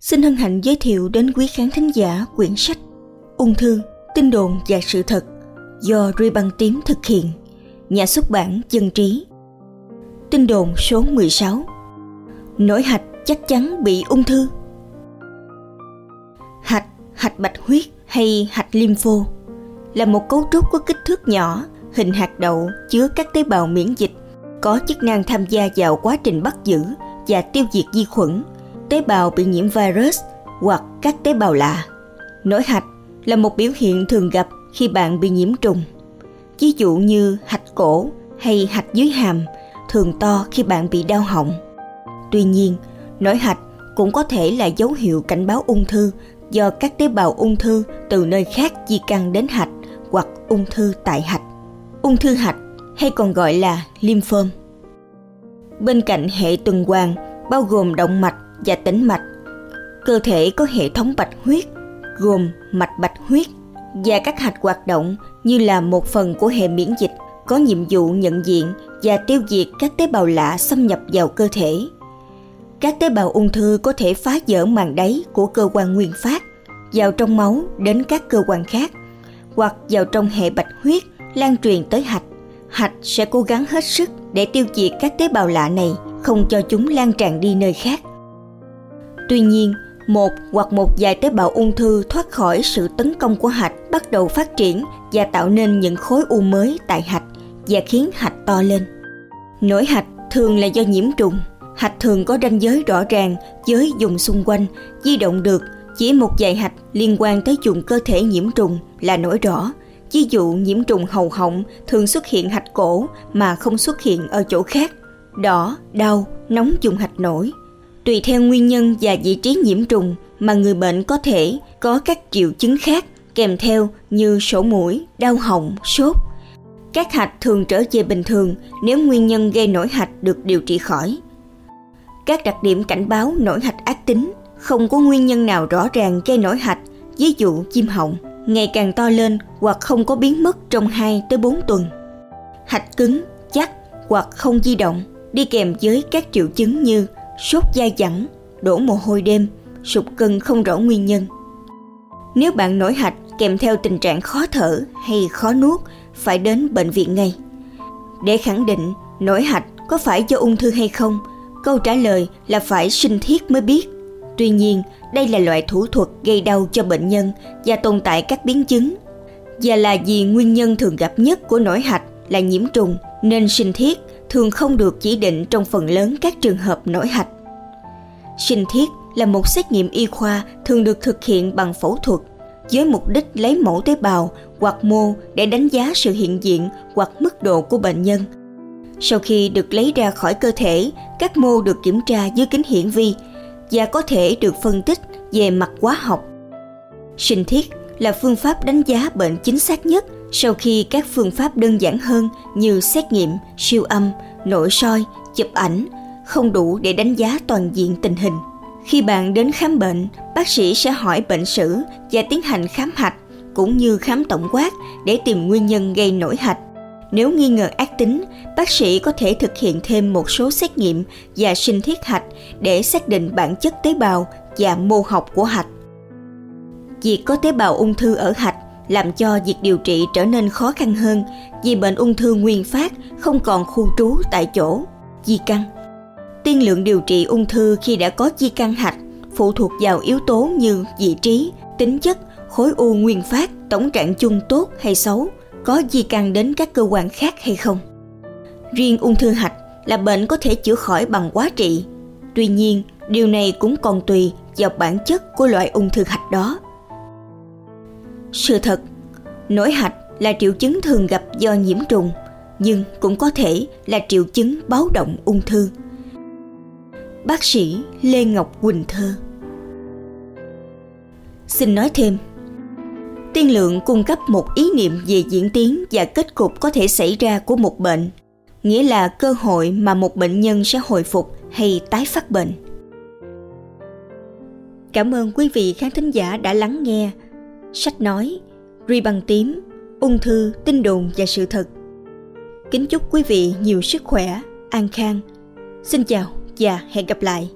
xin hân hạnh giới thiệu đến quý khán thính giả quyển sách Ung thư, tin đồn và sự thật do Ruy Băng Tím thực hiện, nhà xuất bản Dân Trí. Tin đồn số 16 Nổi hạch chắc chắn bị ung thư. Hạch, hạch bạch huyết hay hạch lympho là một cấu trúc có kích thước nhỏ, hình hạt đậu chứa các tế bào miễn dịch, có chức năng tham gia vào quá trình bắt giữ và tiêu diệt vi khuẩn, tế bào bị nhiễm virus hoặc các tế bào lạ. Nổi hạch là một biểu hiện thường gặp khi bạn bị nhiễm trùng. Ví dụ như hạch cổ hay hạch dưới hàm thường to khi bạn bị đau họng. Tuy nhiên, nổi hạch cũng có thể là dấu hiệu cảnh báo ung thư do các tế bào ung thư từ nơi khác di căn đến hạch hoặc ung thư tại hạch. Ung thư hạch hay còn gọi là lymphom. Bên cạnh hệ tuần hoàn bao gồm động mạch và tĩnh mạch, cơ thể có hệ thống bạch huyết gồm mạch bạch huyết và các hạch hoạt động như là một phần của hệ miễn dịch có nhiệm vụ nhận diện và tiêu diệt các tế bào lạ xâm nhập vào cơ thể. Các tế bào ung thư có thể phá vỡ màng đáy của cơ quan nguyên phát vào trong máu đến các cơ quan khác hoặc vào trong hệ bạch huyết lan truyền tới hạch. Hạch sẽ cố gắng hết sức để tiêu diệt các tế bào lạ này, không cho chúng lan tràn đi nơi khác. Tuy nhiên, một hoặc một vài tế bào ung thư thoát khỏi sự tấn công của hạch bắt đầu phát triển và tạo nên những khối u mới tại hạch và khiến hạch to lên. Nổi hạch thường là do nhiễm trùng. Hạch thường có ranh giới rõ ràng với vùng xung quanh, di động được. Chỉ một vài hạch liên quan tới vùng cơ thể nhiễm trùng là nổi rõ. Ví dụ nhiễm trùng hầu họng thường xuất hiện hạch cổ mà không xuất hiện ở chỗ khác. Đỏ, đau, nóng vùng hạch nổi. Tùy theo nguyên nhân và vị trí nhiễm trùng mà người bệnh có thể có các triệu chứng khác kèm theo như sổ mũi, đau họng, sốt. Các hạch thường trở về bình thường nếu nguyên nhân gây nổi hạch được điều trị khỏi. Các đặc điểm cảnh báo nổi hạch ác tính không có nguyên nhân nào rõ ràng gây nổi hạch, ví dụ chim họng, ngày càng to lên hoặc không có biến mất trong 2 tới 4 tuần. Hạch cứng, chắc hoặc không di động đi kèm với các triệu chứng như sốt dai dẳng, đổ mồ hôi đêm, sụt cân không rõ nguyên nhân. Nếu bạn nổi hạch kèm theo tình trạng khó thở hay khó nuốt, phải đến bệnh viện ngay. Để khẳng định nổi hạch có phải do ung thư hay không, câu trả lời là phải sinh thiết mới biết. Tuy nhiên, đây là loại thủ thuật gây đau cho bệnh nhân và tồn tại các biến chứng. Và là vì nguyên nhân thường gặp nhất của nổi hạch là nhiễm trùng nên sinh thiết thường không được chỉ định trong phần lớn các trường hợp nổi hạch. Sinh thiết là một xét nghiệm y khoa thường được thực hiện bằng phẫu thuật với mục đích lấy mẫu tế bào hoặc mô để đánh giá sự hiện diện hoặc mức độ của bệnh nhân. Sau khi được lấy ra khỏi cơ thể, các mô được kiểm tra dưới kính hiển vi và có thể được phân tích về mặt hóa học. Sinh thiết là phương pháp đánh giá bệnh chính xác nhất sau khi các phương pháp đơn giản hơn như xét nghiệm, siêu âm, nội soi, chụp ảnh không đủ để đánh giá toàn diện tình hình. Khi bạn đến khám bệnh, bác sĩ sẽ hỏi bệnh sử và tiến hành khám hạch cũng như khám tổng quát để tìm nguyên nhân gây nổi hạch. Nếu nghi ngờ ác tính, bác sĩ có thể thực hiện thêm một số xét nghiệm và sinh thiết hạch để xác định bản chất tế bào và mô học của hạch. Việc có tế bào ung thư ở hạch làm cho việc điều trị trở nên khó khăn hơn vì bệnh ung thư nguyên phát không còn khu trú tại chỗ, di căn. Tiên lượng điều trị ung thư khi đã có di căn hạch phụ thuộc vào yếu tố như vị trí, tính chất, khối u nguyên phát, tổng trạng chung tốt hay xấu, có di căn đến các cơ quan khác hay không. Riêng ung thư hạch là bệnh có thể chữa khỏi bằng quá trị. Tuy nhiên, điều này cũng còn tùy vào bản chất của loại ung thư hạch đó. Sự thật, nổi hạch là triệu chứng thường gặp do nhiễm trùng, nhưng cũng có thể là triệu chứng báo động ung thư. Bác sĩ Lê Ngọc Quỳnh Thơ Xin nói thêm, tiên lượng cung cấp một ý niệm về diễn tiến và kết cục có thể xảy ra của một bệnh, nghĩa là cơ hội mà một bệnh nhân sẽ hồi phục hay tái phát bệnh. Cảm ơn quý vị khán thính giả đã lắng nghe sách nói, ri bằng tím, ung thư, tin đồn và sự thật. Kính chúc quý vị nhiều sức khỏe, an khang. Xin chào và hẹn gặp lại.